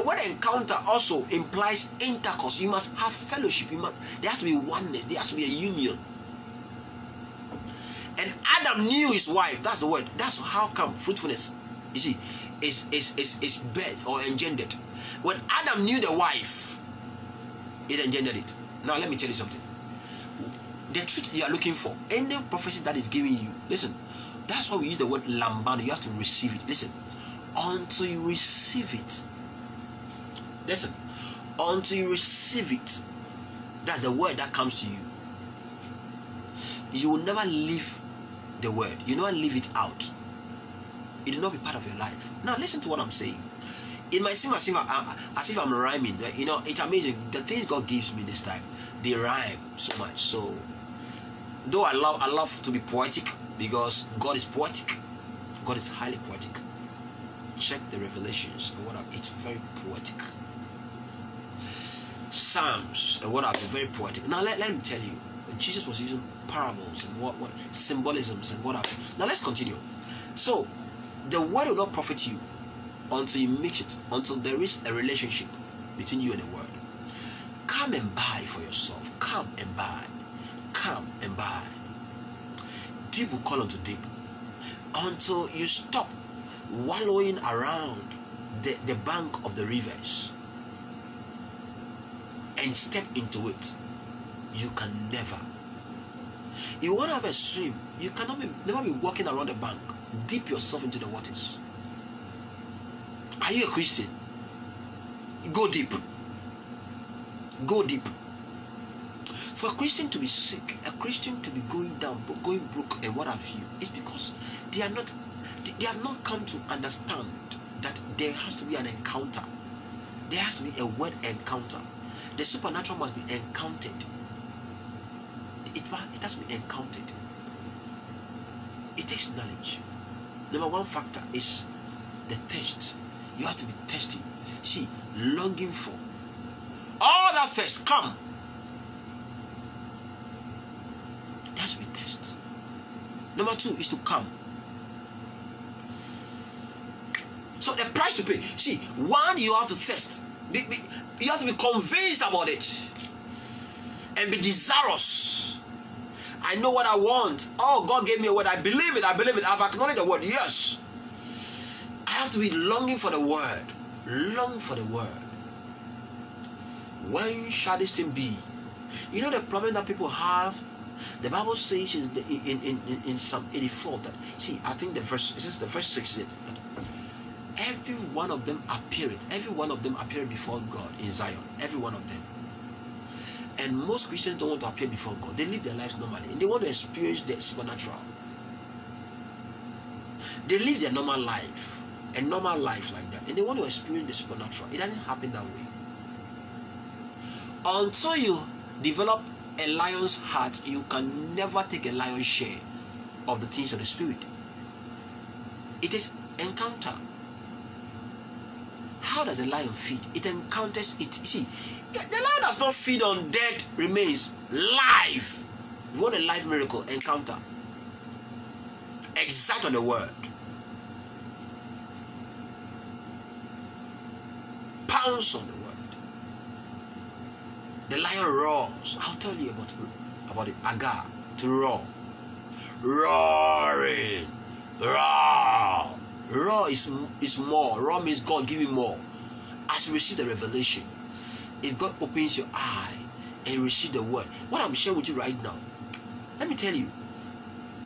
The word encounter also implies intercourse. You must have fellowship. You must, there has to be oneness. There has to be a union. And Adam knew his wife. That's the word. That's how come fruitfulness. You see, is is is is birth or engendered. When Adam knew the wife, it engendered it. Now let me tell you something. The truth you are looking for, any prophecy that is giving you, listen. That's why we use the word lambano. You have to receive it. Listen, until you receive it. Listen, until you receive it. That's the word that comes to you. You will never leave the word. You never leave it out. It will not be part of your life. Now listen to what I'm saying. It might seem as if, I, as if I'm rhyming. You know, it's amazing. The things God gives me this time, they rhyme so much. So, though I love, I love to be poetic because God is poetic. God is highly poetic. Check the revelations and what I, it's very poetic. Psalms and what I've very poetic. Now let, let me tell you, when Jesus was using parables and what, what symbolisms and what have Now let's continue. So the word will not profit you until you mix it, until there is a relationship between you and the word. Come and buy for yourself. Come and buy. Come and buy. Deep will call unto deep until you stop wallowing around the, the bank of the rivers and step into it. You can never. You want to have a swim, you cannot be, never be walking around the bank. Dip yourself into the waters. Are you a Christian? Go deep. Go deep. For a Christian to be sick, a Christian to be going down, going broke, and what have you, is because they are not, they have not come to understand that there has to be an encounter. There has to be a word encounter. The supernatural must be encountered. It, it has to be encountered. It takes knowledge. Number one factor is the thirst. You have to be thirsty. See, longing for. All that thirst, come. It has to be thirst. Number two is to come. So the price to pay. See, one, you have to thirst. Be, be, you have to be convinced about it. And be desirous. I know what I want. Oh, God gave me a word. I believe it. I believe it. I've acknowledged the word. Yes. I have to be longing for the word. Long for the word. When shall this thing be? You know the problem that people have? The Bible says in, in, in, in, in Psalm 84 that, see, I think the verse, is the verse 6 it, every one of them appeared, every one of them appeared before God in Zion. Every one of them. And most Christians don't want to appear before God. They live their lives normally and they want to experience the supernatural. They live their normal life, a normal life like that, and they want to experience the supernatural. It doesn't happen that way. Until you develop a lion's heart, you can never take a lion's share of the things of the spirit. It is encounter. How does a lion feed? It encounters it. You see, the lion does not feed on dead remains. Life. You want a life miracle? Encounter. Exact on the word. Pounce on the word. The lion roars. I'll tell you about about it. Agar to roar. Roaring. Roar. Roar is, is more. Raw means God give me more. As you receive the revelation, if God opens your eye and you receive the word, what I'm sharing with you right now, let me tell you,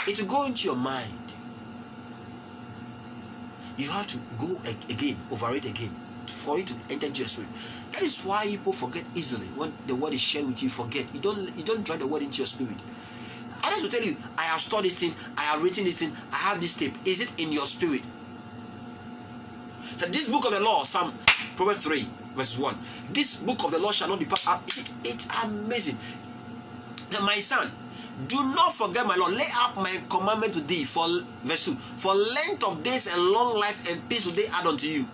it will go into your mind. You have to go again, over it again, for it to enter into your spirit. That is why people forget easily when the word is shared with you. Forget you don't you don't drive the word into your spirit. I Others will tell you, I have studied this thing, I have written this thing, I have this tape. Is it in your spirit? So this book of the law, Psalm Proverbs 3, verse 1. This book of the law shall not depart. Uh, it, it's amazing. Now, my son, do not forget my law. Lay up my commandment to thee for verse 2. For length of days and long life and peace will they add unto you.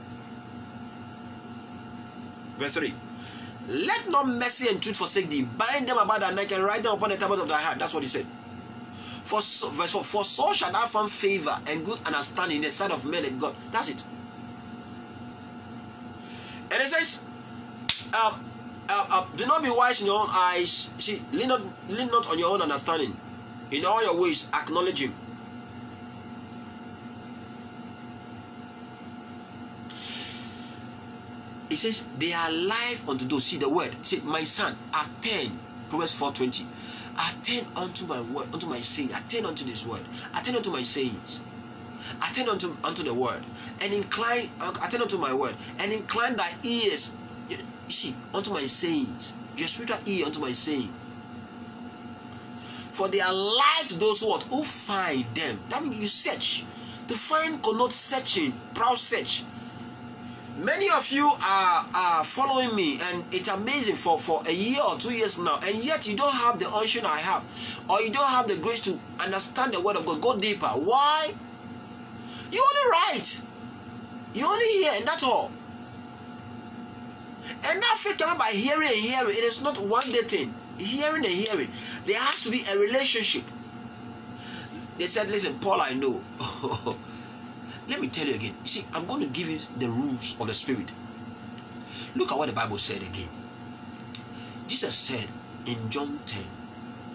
Verse 3. Let not mercy and truth forsake thee. Bind them about thy neck and write them upon the tablets of thy heart. That's what he said. For so, verse 4, for so shall thou find favor and good understanding in the sight of men and God. That's it. And it says, uh, uh, do not be wise in your own eyes. See, lean not, lean not on your own understanding. In all your ways, acknowledge Him. He says, they are alive unto those. See the word. See, my son, attend. Proverbs 4:20. Attend unto my word, unto my saying. Attend unto this word. Attend unto my sayings. Attend unto unto the word, and incline. Uh, attend unto my word, and incline thy ears. You see, unto my sayings. Your spiritual ear unto my saying. For they are life to those who, what, who find them. That means you search. To find connotes searching, proud search. Many of you are, are following me, and it's amazing for, for a year or two years now, and yet you don't have the unction I have, or you don't have the grace to understand the word of God. Go deeper. Why? You only write, you only hear, and that's all. And that faith comes by hearing and hearing. It is not one day thing. Hearing and hearing. There has to be a relationship. They said, Listen, Paul, I know. Let me tell you again. You see, I'm going to give you the rules of the Spirit. Look at what the Bible said again. Jesus said in John 10,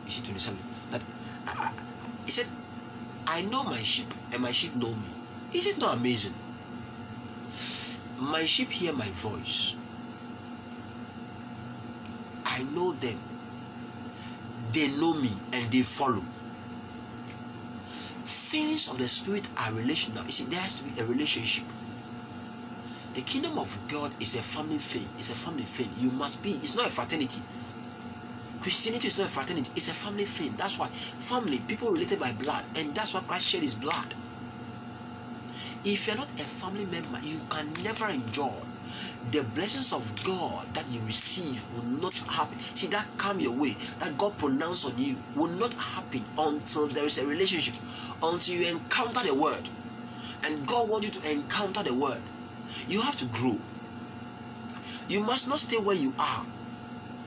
you see 27, that he said, I know my sheep and my sheep know me. Is it not amazing? My sheep hear my voice. I know them. They know me and they follow things of the spirit are relational. You see, there has to be a relationship. The kingdom of God is a family thing. It's a family thing. You must be. It's not a fraternity. Christianity is not a fraternity. It's a family thing. That's why family, people related by blood, and that's why Christ shed His blood. If you're not a family member, you can never enjoy the blessings of God that you receive will not happen. See, that come your way, that God pronounce on you, will not happen until there is a relationship, until you encounter the word. And God wants you to encounter the word. You have to grow. You must not stay where you are.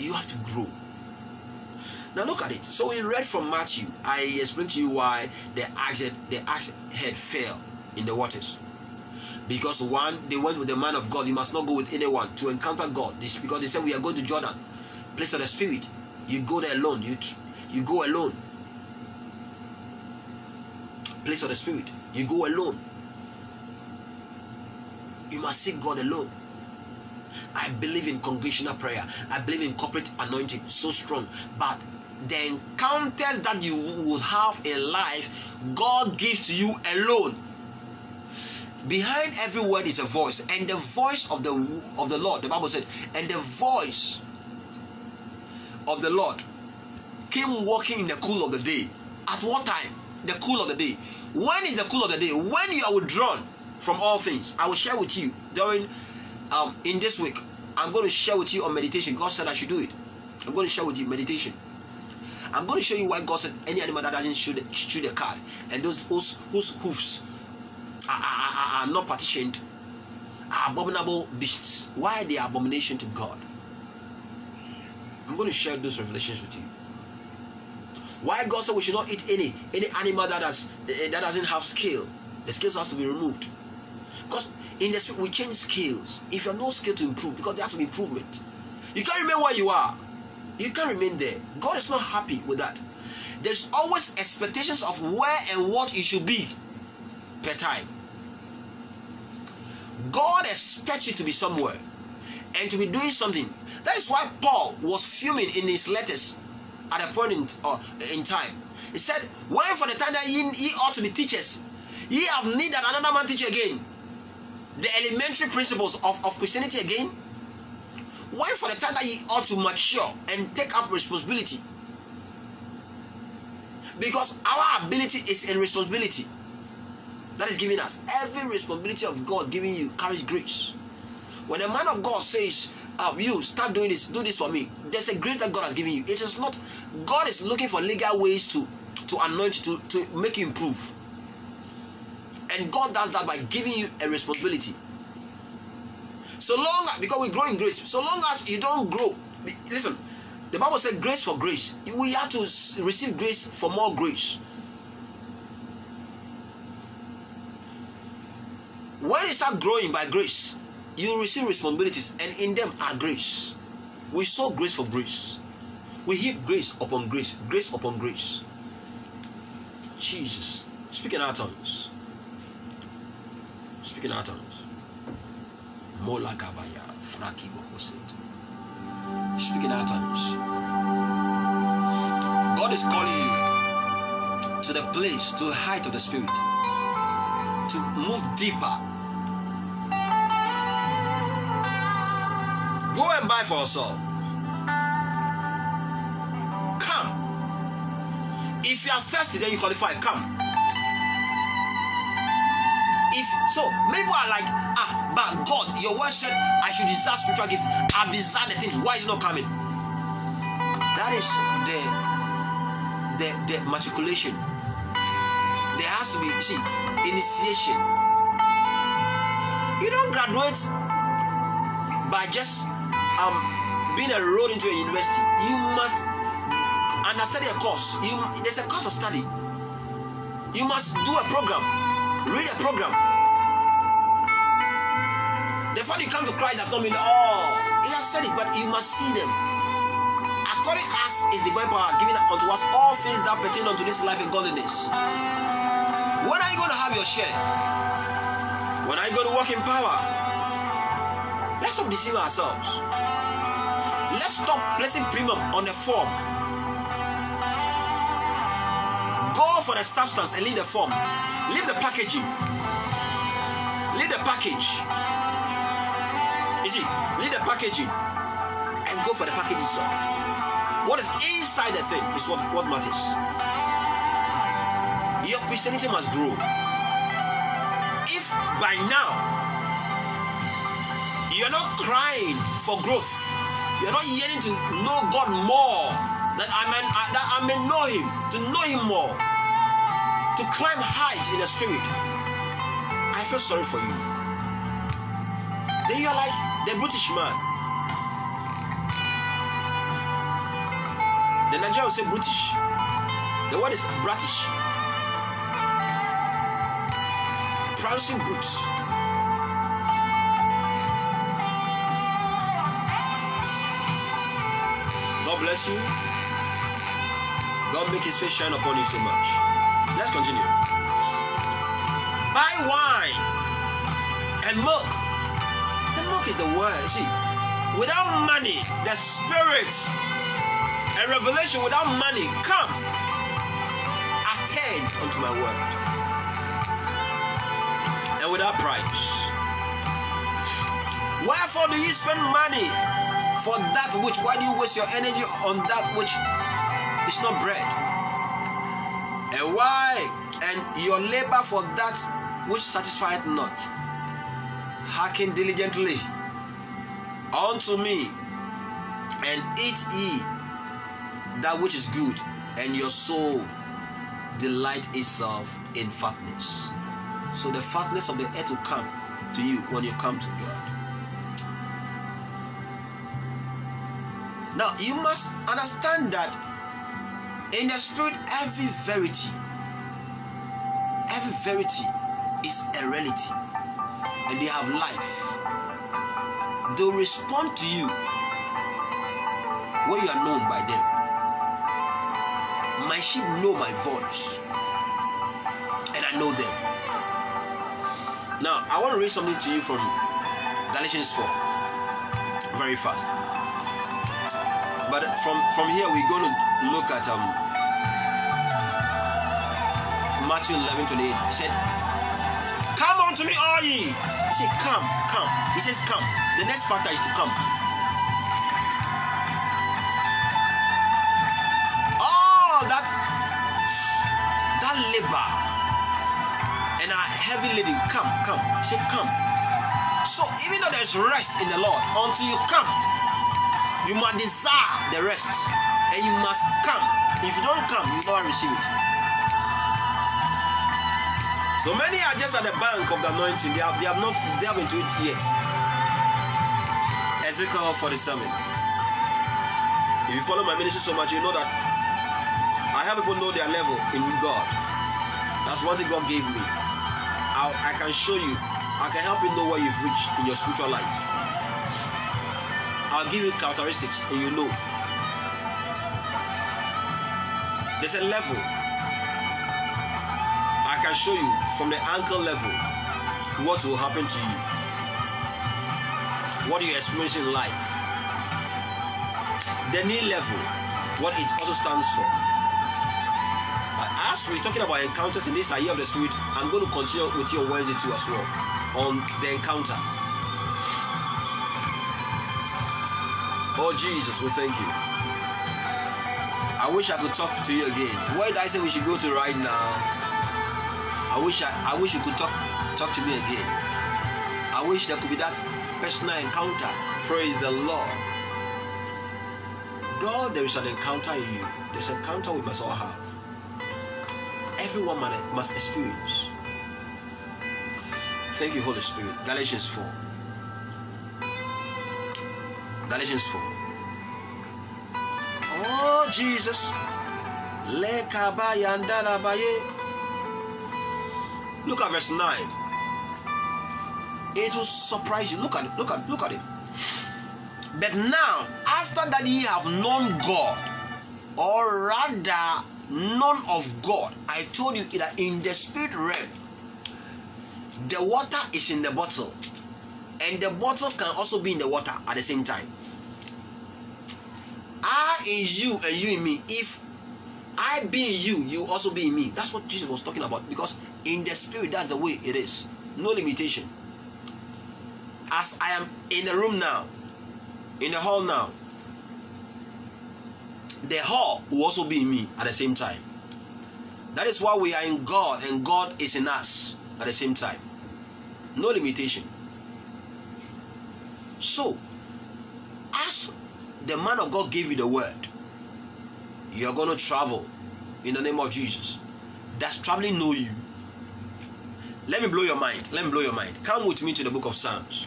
You have to grow. Now look at it. So we read from Matthew. I explained to you why the axe, the axe head fell in the waters. Because one, they went with the man of God. You must not go with anyone to encounter God. This because they said we are going to Jordan, place of the Spirit. You go there alone. You you go alone. Place of the Spirit. You go alone. You must seek God alone. I believe in congregational prayer. I believe in corporate anointing so strong. But the encounters that you will have in life, God gives to you alone behind every word is a voice and the voice of the of the lord the bible said and the voice of the lord came walking in the cool of the day. At what time the cool of the day. When is the cool of the day? When you are withdrawn from all things i will share with you during um in this week i'm going to share with you on meditation. God said i should do it. I'm going to share with you meditation. I'm going to show you why god said any animal that doesn't shoot, shoot a card and those whose, whose hoofs are, are, are not partitioned are abominable beasts. Why are they abomination to God? I'm going to share those revelations with you. Why God said we should not eat any any animal that has that doesn't have scale. The scales has to be removed. Because in the spirit we change scales. If you have no scale to improve, because there has to be improvement. You can't remain where you are. You can't remain there. God is not happy with that. There's always expectations of where and what you should be per time. God expects you to be somewhere and to be doing something. That is why Paul was fuming in his letters at a point in, uh, in time. He said, When for the time that ye, ye ought to be teachers, ye have need that another man teach you again. The elementary principles of, of Christianity again. When for the time that ye ought to mature and take up responsibility. Because our ability is in responsibility that is giving us. Every responsibility of God giving you carries grace. When a man of God says, um, you start doing this, do this for me, there's a grace that God has given you. It is not, God is looking for legal ways to, to anoint to, to make you improve. And God does that by giving you a responsibility. So long, because we grow in grace, so long as you don't grow, listen, the Bible said grace for grace. We have to receive grace for more grace. When you start growing by grace you receive responsibilities, and in them are grace. We sow grace for grace. We heap grace upon grace, grace upon grace. Jesus. Speaking our tongues. Speaking our tongues. Mola Gabaya, Fraki Bohoset. Speaking our tongues. God is calling you to the place, to the height of the Spirit, to move deeper. Go and buy for yourself. Come. If you are thirsty, then you qualify. Come. If so, people are like, ah, but God, your word said I should desire spiritual gifts. I've desired the things. Why is it not coming? That is the the the matriculation. There has to be see initiation. You don't graduate by just um being enrolled into a university. You must understand a course. You there's a course of study. You must do a program, read a program. The fact you come to Christ does not mean oh he has said it, but you must see them. According as is divine power has given unto us all things that pertain unto this life and godliness. When are you going to have your share? When are you going to walk in power? Stop deceiving ourselves. Let's stop placing premium on the form. Go for the substance and leave the form. Leave the packaging. Leave the package. You see, leave the packaging and go for the package itself. What is inside the thing is what, what matters. Your Christianity must grow. If by now you're not crying for growth, you're not yearning to know God more, that I may, that I may know Him, to know Him more, to climb height in the Spirit, I feel sorry for you. Then you're like the British man. The Nigerian will say British. The word is British. Prancing brutes. Bless you. God make his face shine upon you so much. Let's continue. Buy wine and milk. The milk is the word. See, without money, the spirit and revelation without money come. Attend unto my word. And without price. Wherefore do you spend money for that which why do you waste your energy on that which is not bread? And why? And your labor for that which satisfieth not. Hearken diligently unto me and eat ye that which is good and your soul delight itself in fatness. So the fatness of the earth will come to you when you come to god Now, you must understand that in the spirit, every verity, every verity is a reality, and they have life. They'll respond to you when you are known by them. My sheep know my voice, and I know them. Now, I want to read something to you from Galatians 4 very fast. But from from here we're going to look at um Matthew 11 28. He said, Come unto me, all ye. He said, Come, come. He says, Come. The next factor is to come. All that that labor and a heavy laden, come, come. He said, Come. So even though there's rest in the Lord, until you come, you must desire the rest and you must come. If you don't come, you never receive it. So many are just at the bank of the anointing, they have, they have not delved into it yet. Ezekiel 47. If you follow my ministry so much, you know that I help people know their level in God. That's one thing God gave me. i I can show you I can help you know where you've reached in your spiritual life. I'll give you characteristics and you know. There's a level I can show you from the ankle level what will happen to you, what you experience in life. The knee level, what it also stands for. As we're talking about encounters in this year of the Spirit, I'm going to continue with you on Wednesday too as well on the encounter. Oh Jesus, we thank you. I wish I could talk to you again. Where did I say we should go to right now? I wish I, I wish you could talk talk to me again. I wish there could be that personal encounter. Praise the Lord. God, there is an encounter in you. There's an encounter we must all have. Everyone must experience. Thank you, Holy Spirit. Galatians 4. Galatians 4. Oh, Jesus. Look at verse 9. It will surprise you. Look at it. Look at it. Look at it. But now, after that ye have known God, or rather known of God, I told you that in the spirit realm, the water is in the bottle, and the bottle can also be in the water at the same time. I in you and you in me. If I be in you, you also be in me. That's what Jesus was talking about because in the spirit, that's the way it is. No limitation. As I am in the room now, in the hall now, the hall will also be in me at the same time. That is why we are in God and God is in us at the same time. No limitation. So, as the man of God gave you the word, you're going to travel in the name of Jesus. Does traveling know you? Let me blow your mind. Let me blow your mind. Come with me to the book of Psalms.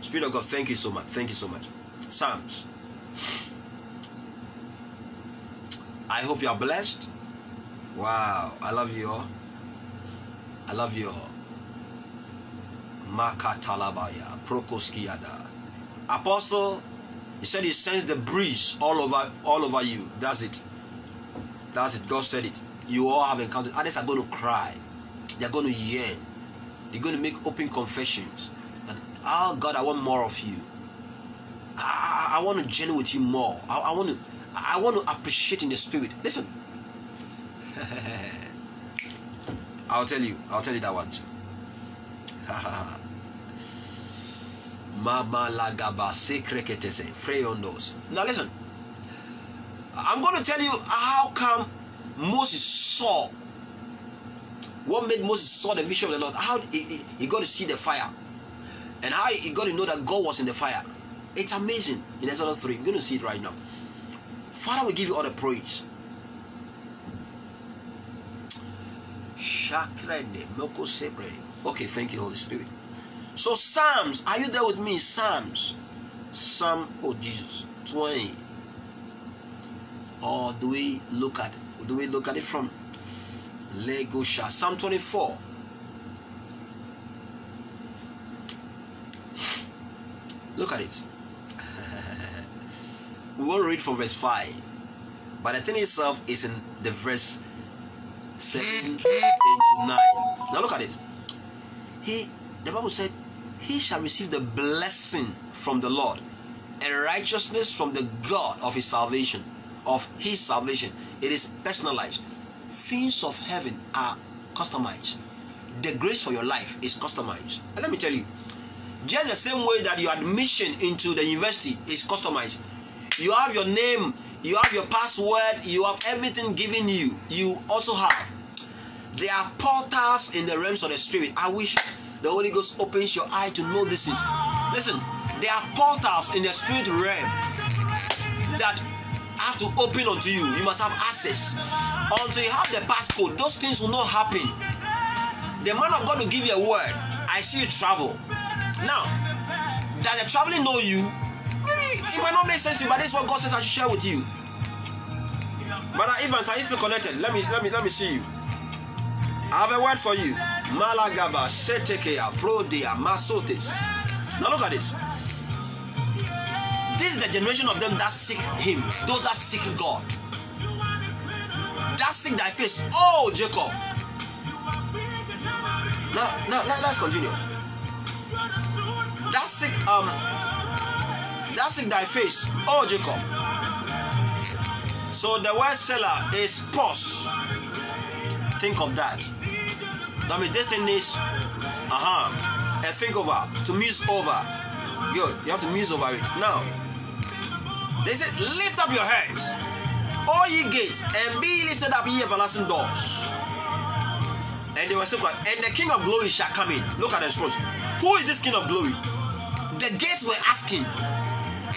Spirit of God, thank you so much. Thank you so much. Psalms. I hope you are blessed. Wow, I love you all. I love you all. Makatalabaya, Prokoskiada. Apostle, he said he sends the breeze all over all over you. That's it. That's it. God said it. You all have encountered. Others are going to cry. They're going to yearn. They're going to make open confessions. And oh God, I want more of you. I, I, want to journey with you more. I, I want to I want to appreciate in the spirit. Listen. I'll tell you. I'll tell you that one too. Mama lagaba sekreketese freyondos. Now listen. I'm going to tell you how come Moses saw what made Moses saw the vision of the Lord. How he, he, he got to see the fire, and how he got to know that God was in the fire. It's amazing. In Exodus 3, we're going to see it right now. Father, we give you all the praise. Okay, thank you, Holy Spirit. So, Psalms, are you there with me? Psalms. Psalm, oh Jesus, 20. Or do we look at it? Do we look at it from Legosha? Psalm 24. Look at it. we want to read from verse 5. But the thing itself is in the verse 7 to 9. Now look at it. He the Bible said, He shall receive the blessing from the Lord and righteousness from the God of his salvation, of his salvation. It is personalized. Things of heaven are customized. The grace for your life is customized. And let me tell you, just the same way that your admission into the university is customized. You have your name, you have your password, you have everything given you. You also have. There are portals in the realms of the spirit. I wish the Holy Ghost opens your eye to know this is. Listen, there are portals in the spirit realm that have to open unto you. You must have access. Until you have the passcode, those things will not happen. The man of God will give you a word. I see you travel. Now, does the traveling know you? Maybe it might not make sense to you, but this is what God says I should share with you. Brother Evans, are you still connected? Let me let me let me see you. I have a word for you. Malagaba, Setekea, Frodia, Masotes. Now look at this. This is the generation of them that seek Him, those that seek God. That seek thy face, oh Jacob. Now, now, now let's continue. That seek um, that seek thy face, oh Jacob. So the word Selah is pause. Think of that. That means this thing is, uh-huh, a think over, to muse over. Good, you have to muse over it. Now, they say, lift up your heads, all ye gates, and be lifted up, ye everlasting doors. And they were saying, and the King of glory shall come in. Look at the response. Who is this King of glory? The gates were asking.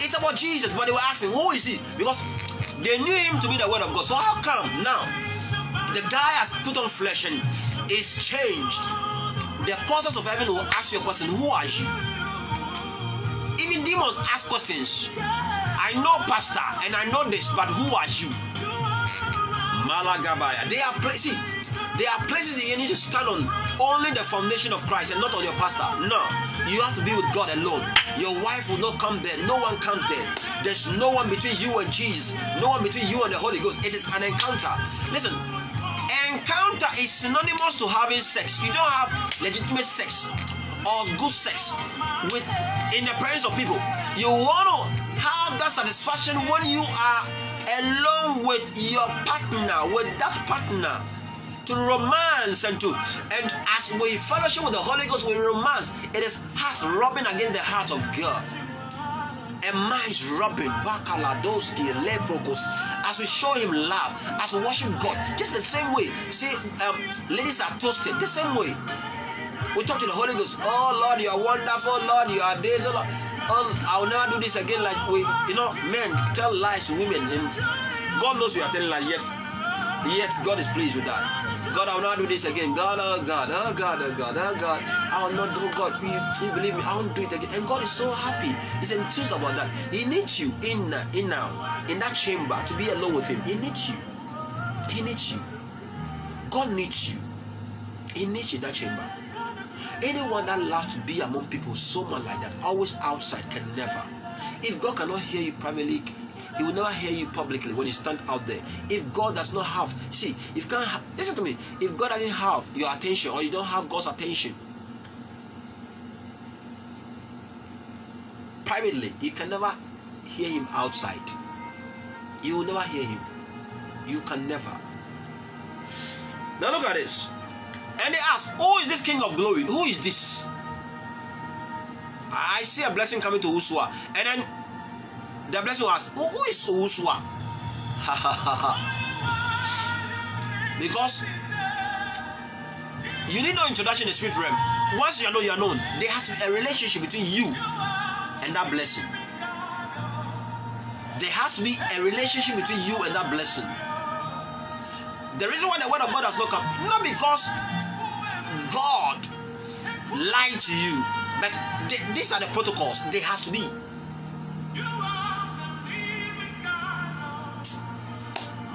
It's about Jesus, but they were asking, who is he? Because they knew him to be the word of God. So how come now the guy has put on flesh and is changed? The portals of heaven will ask you a question, who are you? Even demons ask questions. I know pastor and I know this, but who are you? Malagabaya. They are places. There are places that you need to stand on only the foundation of Christ and not on your pastor. No, you have to be with God alone. Your wife will not come there. No one comes there. There's no one between you and Jesus. No one between you and the Holy Ghost. It is an encounter. Listen, encounter is synonymous to having sex. You don't have legitimate sex or good sex with in the presence of people. You want to have that satisfaction when you are alone with your partner, with that partner to romance and to and as we fellowship with the Holy Ghost, we romance. It is heart rubbing against the heart of God. And minds rubbing, Bakaladoski, focus as we show him love, as we worship God. Just the same way. See, um, ladies are toasted the same way. We talk to the Holy Ghost. Oh Lord, you are wonderful, Lord, you are this, oh, Lord. Um, I'll never do this again. Like we, you know, men tell lies to women, and God knows we are telling lies. Yet, yet God is pleased with that. God, I will not do this again. God, oh God, oh God, oh God, oh God. I will not do God. You, you believe me? I won't do it again. And God is so happy. He's enthused about that. He needs you in in now in that chamber to be alone with Him. He needs you. He needs you. God needs you. He needs you in that chamber. Anyone that loves to be among people, someone like that, always outside, can never. If God cannot hear you privately, he will never hear you publicly when you stand out there. If God does not have, see, if have, listen to me, if God doesn't have your attention or you don't have God's attention, privately, you can never hear Him outside. You will never hear Him. You can never. Now look at this. And they ask, Who is this King of glory? Who is this? I see a blessing coming to Usua. And then the blessing was, Who is ah? Usua? because you need no introduction in the spirit realm. Once you are known, you are known. There has to be a relationship between you and that blessing. There has to be a relationship between you and that blessing. The reason why the word of God has not come, not because God lied to you, but th- these are the protocols. There has to be.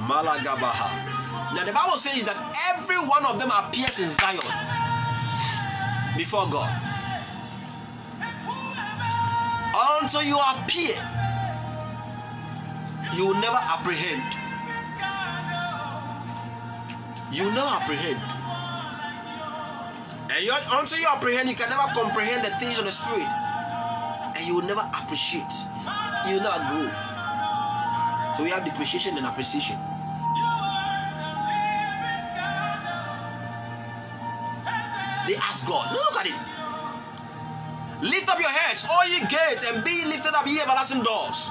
Malagabaha. Now the Bible says that every one of them appears in Zion before God. Until you appear, you will never apprehend. You will never apprehend. And until you apprehend, you can never comprehend the things of the spirit. And you will never appreciate. You will never grow. So we have depreciation and appreciation. God, look at it. Lift up your heads, all ye gates, and be lifted up, ye everlasting doors.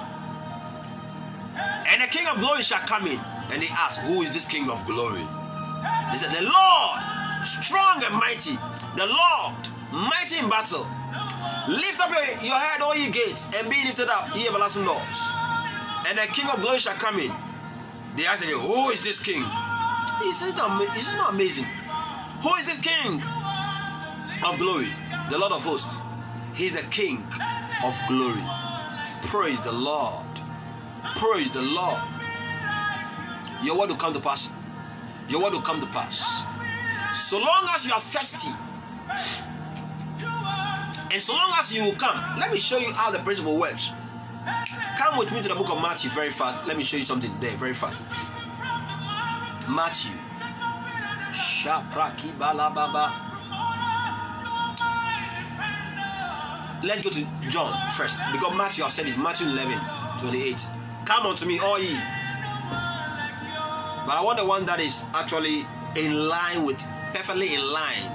And the King of glory shall come in. And they ask, Who is this King of glory? They said, The Lord, strong and mighty, the Lord, mighty in battle. Lift up your, your head, all ye gates, and be lifted up, ye everlasting doors. And the King of glory shall come in. They asked Who is this King? He said, Is it amazing? Who is this King of glory? The Lord of hosts. He's a King of glory. Praise the Lord. Praise the Lord. Your word will come to pass. Your word will come to pass. So long as you are thirsty, and so long as you will come, let me show you how the principle works. Come with me to the book of Matthew very fast. Let me show you something there very fast. Matthew. Balababa. Let's go to John first. Because Matthew, I've said it. Matthew 11, 28. Come unto me, all ye. But I want the one that is actually in line with, perfectly in line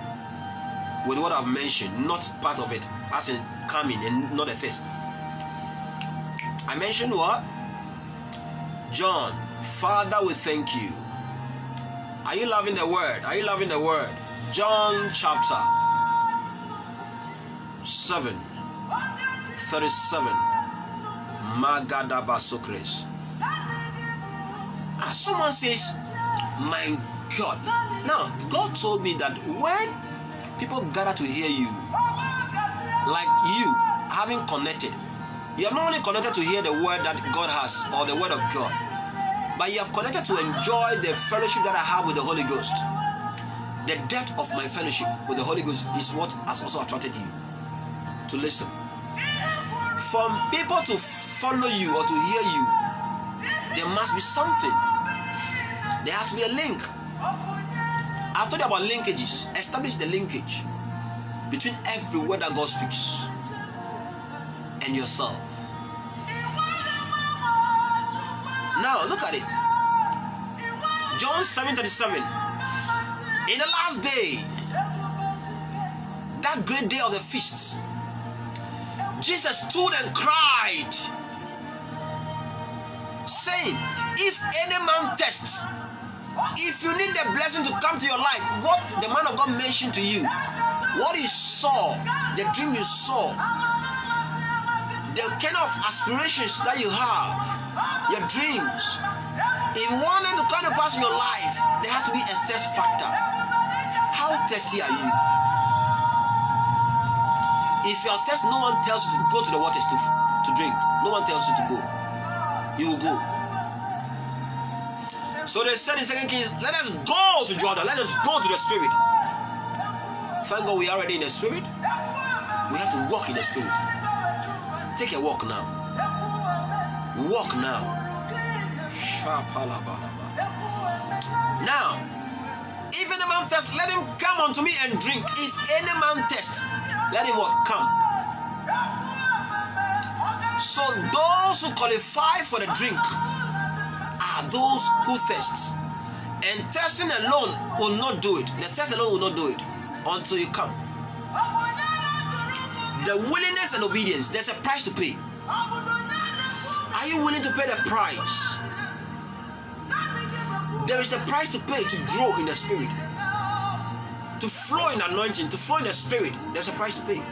with what I've mentioned, not part of it, as in coming and not a thirst. I mentioned what? John, Father, we thank you. Are you loving the word? Are you loving the word? John chapter 7, 37. Magadabasokres. Ah, someone says, My God. Now, God told me that when people gather to hear you, like you having connected, you have not only connected to hear the word that God has or the word of God, but you have connected to enjoy the fellowship that I have with the Holy Ghost. The depth of my fellowship with the Holy Ghost is what has also attracted you to listen. For people to follow you or to hear you, there must be something. There has to be a link. I've told you about linkages. Establish the linkage between every word that God speaks and yourself. Now look at it. John 7:37. In the last day, that great day of the feasts, Jesus stood and cried, saying, If any man tests, if you need the blessing to come to your life, what the man of God mentioned to you, what you saw, the dream you saw, the kind of aspirations that you have, your dreams, if you want them to come to pass in your life, there has to be a thirst factor. How thirsty are you? If you are thirsty, no one tells you to go to the waters to, to drink. No one tells you to go. You will go. So they said in Second Kings, let us go to Jordan. Let us go to the Spirit. Thank God we are already in the Spirit. We have to walk in the Spirit. Take a walk now. Walk now. Now, if any man thirst, let him come unto me and drink. If any man thirst, let him what? Come. So those who qualify for the drink are those who thirst. And thirsting alone will not do it. The thirst alone will not do it until you come. The willingness and obedience, there's a price to pay. Are you willing to pay the price? There is a price to pay to grow in the spirit, to flow in anointing, to flow in the spirit. There's a price to pay.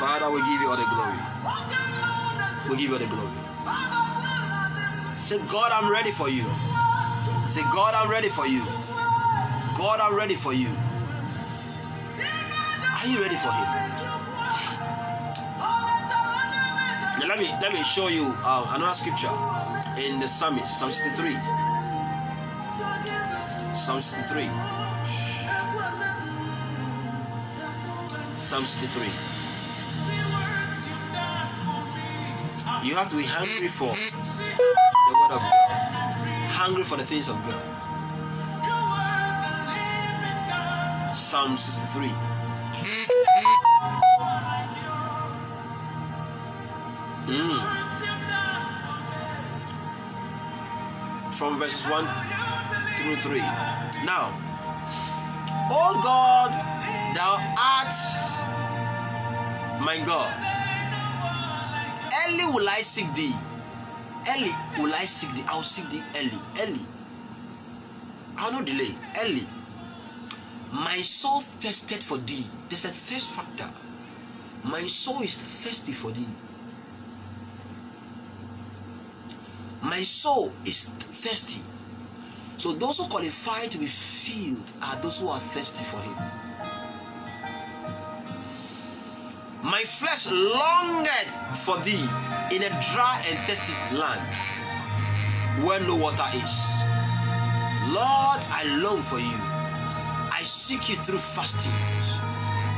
Father, we give you all the glory. We give you all the glory. Say, God, I'm ready for you. Say, God, I'm ready for you. God, I'm ready for you. Are you ready for Him? Let me let me show you uh, another scripture in the Psalmist, Psalm 63. Psalm 63. Psalm 63. You have to be hungry for the word of God, hungry for the things of God. Psalm 63. Mm. From verses 1 through 3. Now, O God, thou art my God. Early will I seek thee. Early will I seek thee. I'll seek thee early. Early. I'll not delay. Early. My soul thirsted for thee. There's a thirst factor. My soul is thirsty for thee. My soul is thirsty. So those who qualify to be filled are those who are thirsty for him. My flesh longeth for thee in a dry and thirsty land. where no water is. Lord, I long for you. I seek you through fasting.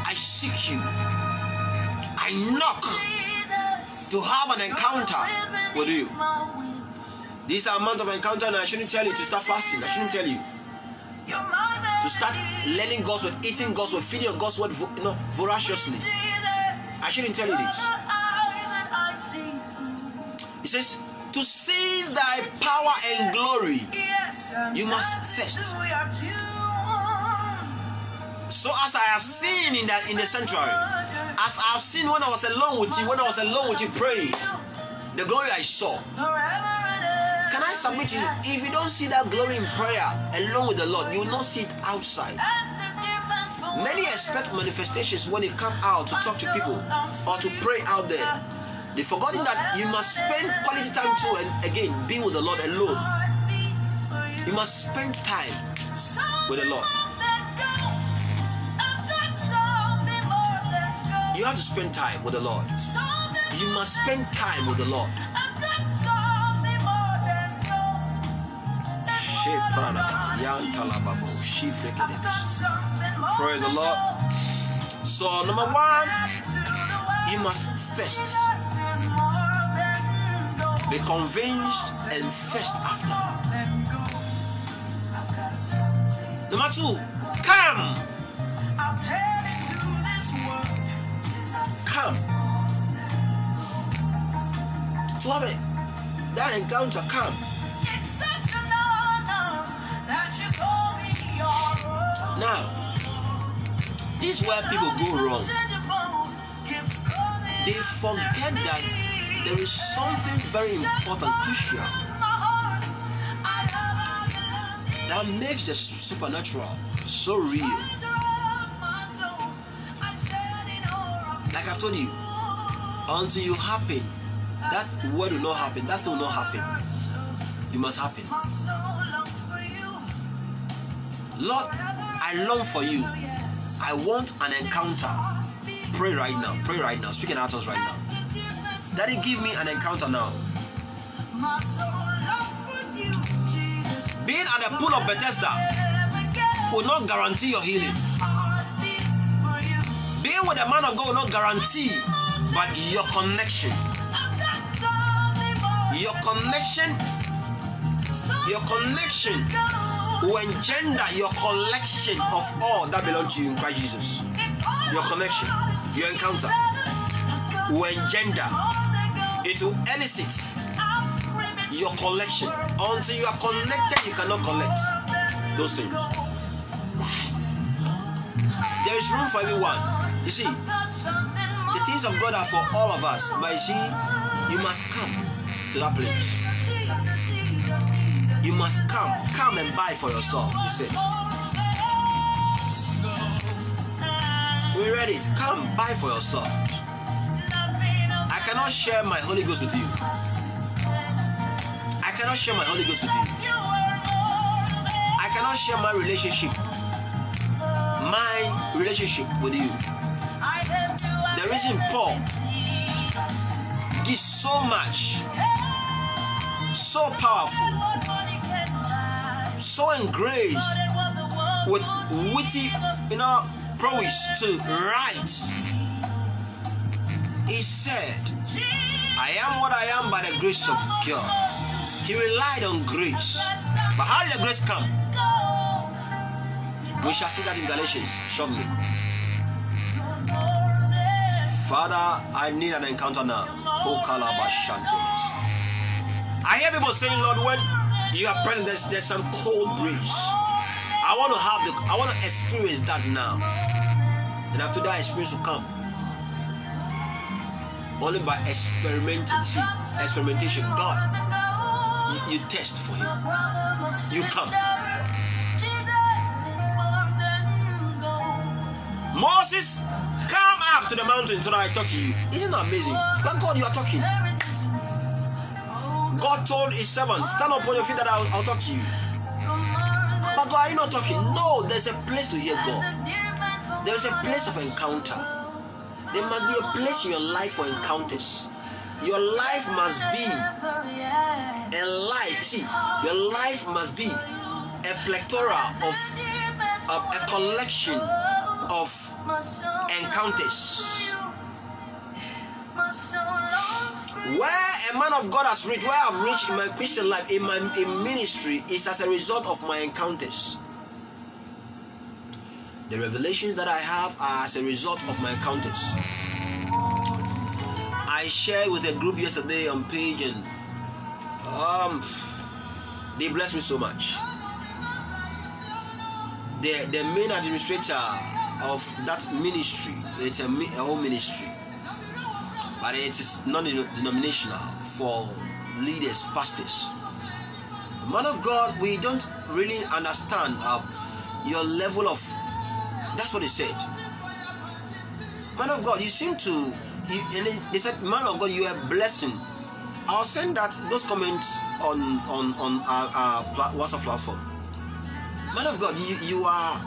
I seek you. I knock to have an encounter with you. This amount of encounter, and I shouldn't tell you to start fasting. I shouldn't tell you to start learning God's word, eating God's word, feeding on God's word, you know, voraciously. I shouldn't tell you this. He says, to seize thy power and glory, you must thirst. So as I have seen in that in the sanctuary, as I have seen when I was alone with you, when I was alone with you praying, the glory I saw. Can I submit to you? If you don't see that glory in prayer along with the Lord, you will not see it outside. Many expect manifestations when they come out to talk to people or to pray out there. They've forgotten that you must spend quality time too, and again, being with the Lord alone. You must spend time with the Lord. You have to spend time with the Lord. You must spend time with the Lord. Praise the Lord. So, number one, you must first be convinced and first after. Number two, come. Come. To have it, that encounter, come. Now, this is where people go wrong. They forget that there is something very important, crucial, that makes the supernatural so real. Like I've told you, until you happen, that word will not happen, that will not happen. You must happen. Lord, I long for you. I want an encounter. Pray right now. Pray right now. Speaking out us right now. Daddy, give me an encounter now. Being at the pool of Bethesda will not guarantee your healing. Being with a man of God will not guarantee, but your connection. Your connection. Your connection will engender your collection of all that belong to you in Christ Jesus. Your connection, your encounter will engender, it will elicit your collection. Until you are connected, you cannot collect those things. There is room for everyone. You see, the things of God are for all of us, but you see, you must come to that place. You must come, come and buy for yourself. You said. We read it. Come buy for yourself. I cannot share my Holy Ghost with you. I cannot share my Holy Ghost with you. I cannot share my relationship. My relationship with you. The reason Paul did so much, so powerful, so engaged with witty, you know, prowess to write. He said, I am what I am by the grace of God. He relied on grace. But how did the grace come? We shall see that in Galatians shortly. Father, I need an encounter now. Oh, I hear people saying, Lord, when you are present, there's, there's some cold breeze. I want to have the, I want to experience that now. And after that experience will come. Only by experimenting. See, experimentation. God, you, you test for Him. You come. Moses, come up to the mountain so that I talk to you. Isn't that amazing? But God, you are talking. God told his servant, stand up on your feet that I'll, I'll talk to you. But God, are you not talking? No, there's a place to hear God. There's a place of encounter. There must be a place in your life for encounters. Your life must be A life, see, your life must be a plethora of, of a collection of encounters. Where a man of God has reached, where I've reached in my Christian life, in my in ministry, is as a result of my encounters. The revelations that I have are as a result of my encounters. I shared with a group yesterday on page and um they blessed me so much. The the main administrator of that ministry, it's a, a whole ministry, but it is non-denominational for leaders, pastors. Man of God, we don't really understand uh, your level of that's what they said. Man of God, you seem to. You, they said, Man of God, you are blessing. I'll send that those comments on on on our, our WhatsApp platform. Man of God, you you are.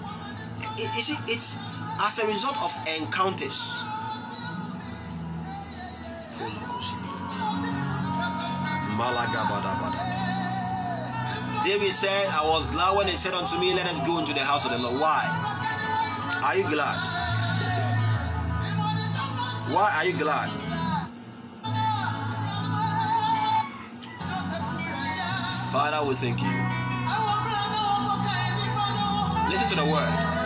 You see, it's as a result of encounters. David said, I was glad when they said unto me, Let us go into the house of the Lord. Why? Are you glad? Why are you glad? Father, we thank you. Listen to the word.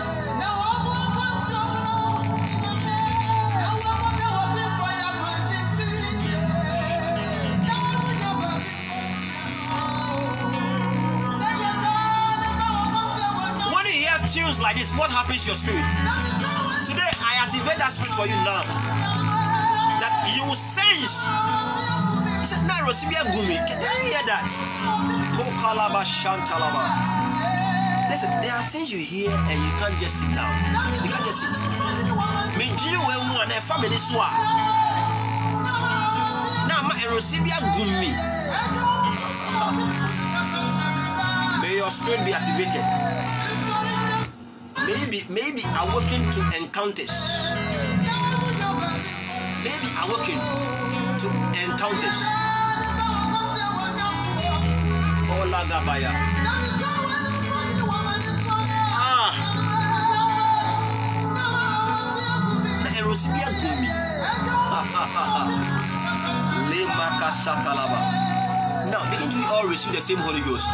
Tunes like this, what happens to your spirit? Today, I activate that spirit for you now. That you will sense. He said, "No, Rosibia Gumi. Did you hear that? Pokalaba Shantalaba. Listen, there are things you hear and you can't just sit down. You can't just sit. Menjiri we mu na family so a. Na ma Rosibia Gumi. May your spirit be activated maybe maybe awaken to encounters. Maybe awaken to encounters. Ola Gabaya ah. Na gumi. Now didn't we all receive the same Holy Ghost.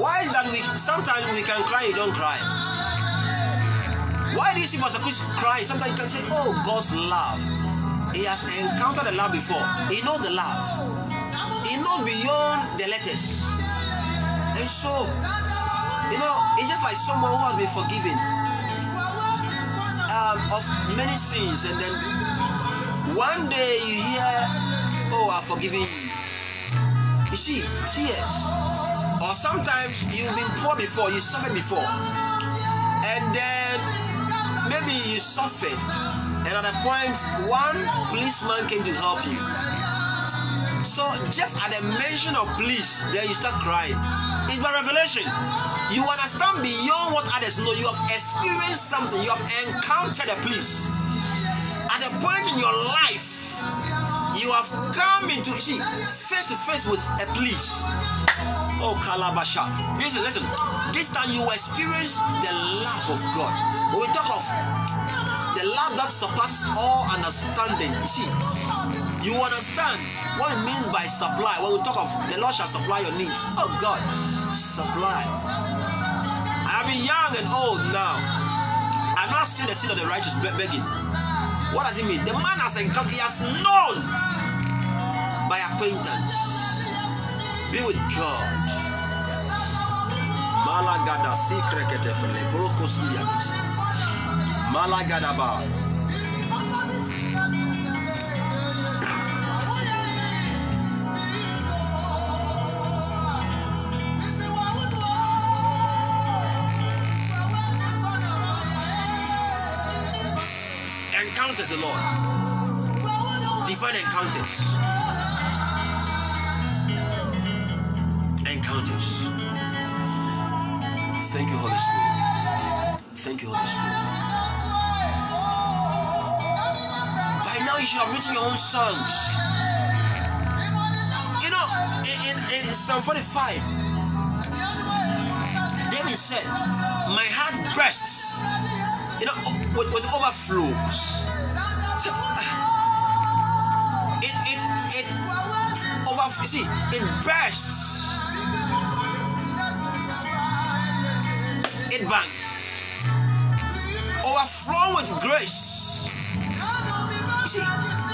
Why is that we sometimes we can cry, you don't cry? Why do you Chris cry? Sometimes you can say, Oh, God's love. He has encountered the love before. He knows the love. He knows beyond the letters. And so, you know, it's just like someone who has been forgiven um, of many sins, and then one day you hear, Oh, I've forgiven you. You see, tears or sometimes you've been poor before, you suffered before, and then maybe you suffered, and at a point, one policeman came to help you. So just at the mention of police, then you start crying. It's by revelation. You understand beyond what others know. You have experienced something. You have encountered a police. At a point in your life, you have come into see face to face with a police. Oh, Kalabasha. Listen, listen. This time you experience the love of God. When we talk of the love that surpasses all understanding, see, you understand what it means by supply. When we talk of the Lord shall supply your needs. Oh, God, supply. I have been young and old now. I've not seen the seed of the righteous begging. What does it mean? The man has encountered, he has known by acquaintance. Be with God. Malagada sikrekete fele kolokosiyadis. Malagada ba. Encounters the Lord. Divine encounters. Holy. By now, you should have written your own songs. You know, it, in Psalm 45, David said, My heart bursts, you know, with, with overflows. So, uh, it, it, it, over, you see, it bursts. It bangs. Grace. You see,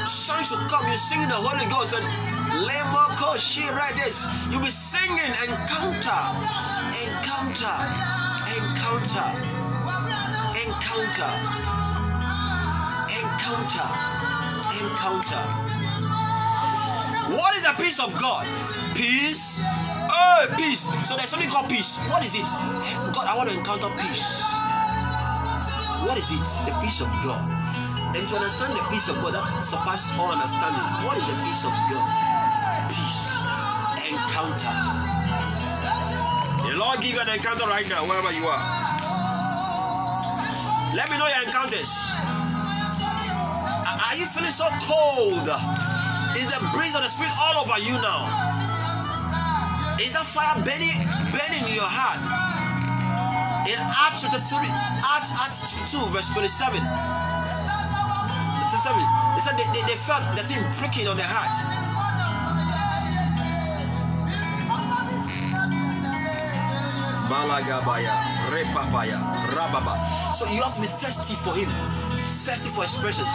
songs will come, you sing the Holy Ghost and Lemoko she right this. You'll be singing encounter, encounter, encounter, encounter, encounter, encounter. What is the peace of God? Peace. Oh, peace. So there's something called peace. What is it? God, I want to encounter peace. What is it? The peace of God. And to understand the peace of God that surpasses all understanding, what is the peace of God? Peace. Encounter. The Lord give you an encounter right now, wherever you are. Let me know your encounters. Are you feeling so cold? Is the breeze of the Spirit all over you now? Is that fire burning, burning in your heart? In Acts chapter 3, Acts, Acts 2, verse 27. 27. They said they, they, they felt the thing pricking on their heart. Malagabaya, Rababa. So you have to be thirsty for him, thirsty for presence,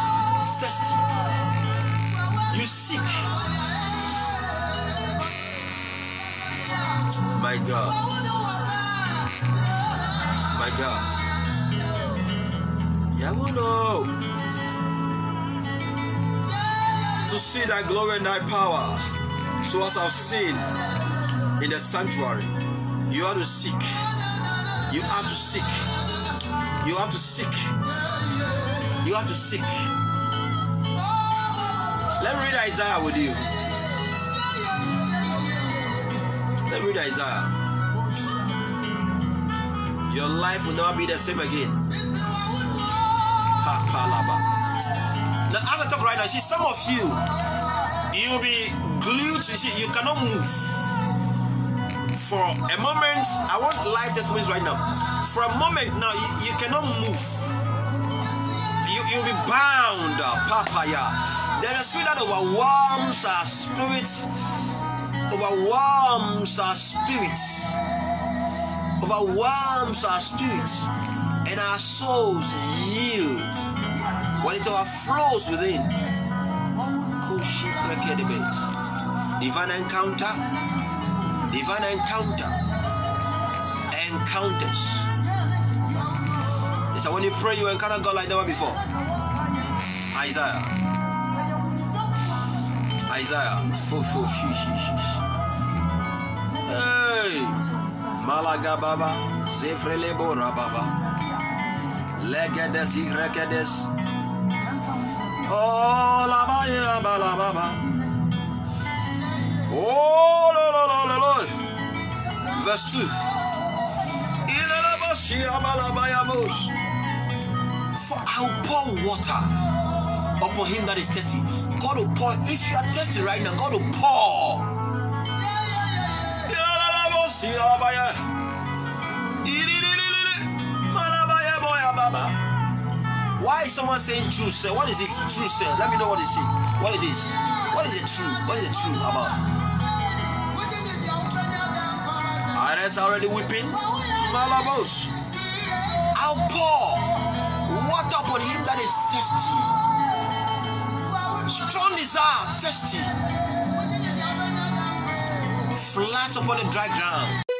thirsty. You seek. My God. God. Yamuno. To see thy glory and thy power. So as I've seen in the sanctuary, you have to seek. You have to seek. You have to seek. You have to seek. Let me read Isaiah with you. Let me read Isaiah. Your life will never be the same again. Now, as I talk right now, see some of you, you'll be glued to see, you cannot move. For a moment, I want life testimonies right now. For a moment now, you, you cannot move. You, you'll be bound, uh, papaya. There is a spirit that overwhelms our spirits, overwhelms our spirits, overwhelms our spirits, and our souls yield when it overflows within. Divine encounter, divine encounter, encounters. It's when you pray, you encounter God like never before. Isaiah. Isaiah. Hey. Malaga baba. Zefrele bora baba. Legedes igrekedes. Oh, la ba ya ba la. Oh, lo lo lo lo lo. Verse 2. Ilele ba shi ya ba la. For I will pour water upon him that is thirsty. God will pour. If you are thirsty right now, God will pour. Why is someone saying true, sir? What is it? True, sir. Let me know what is it. What it is. What is it true? What is it true about? Others already weeping. Malabos. I'll pour water upon him that is thirsty. Strong desire, thirsty. Flat upon the dry ground.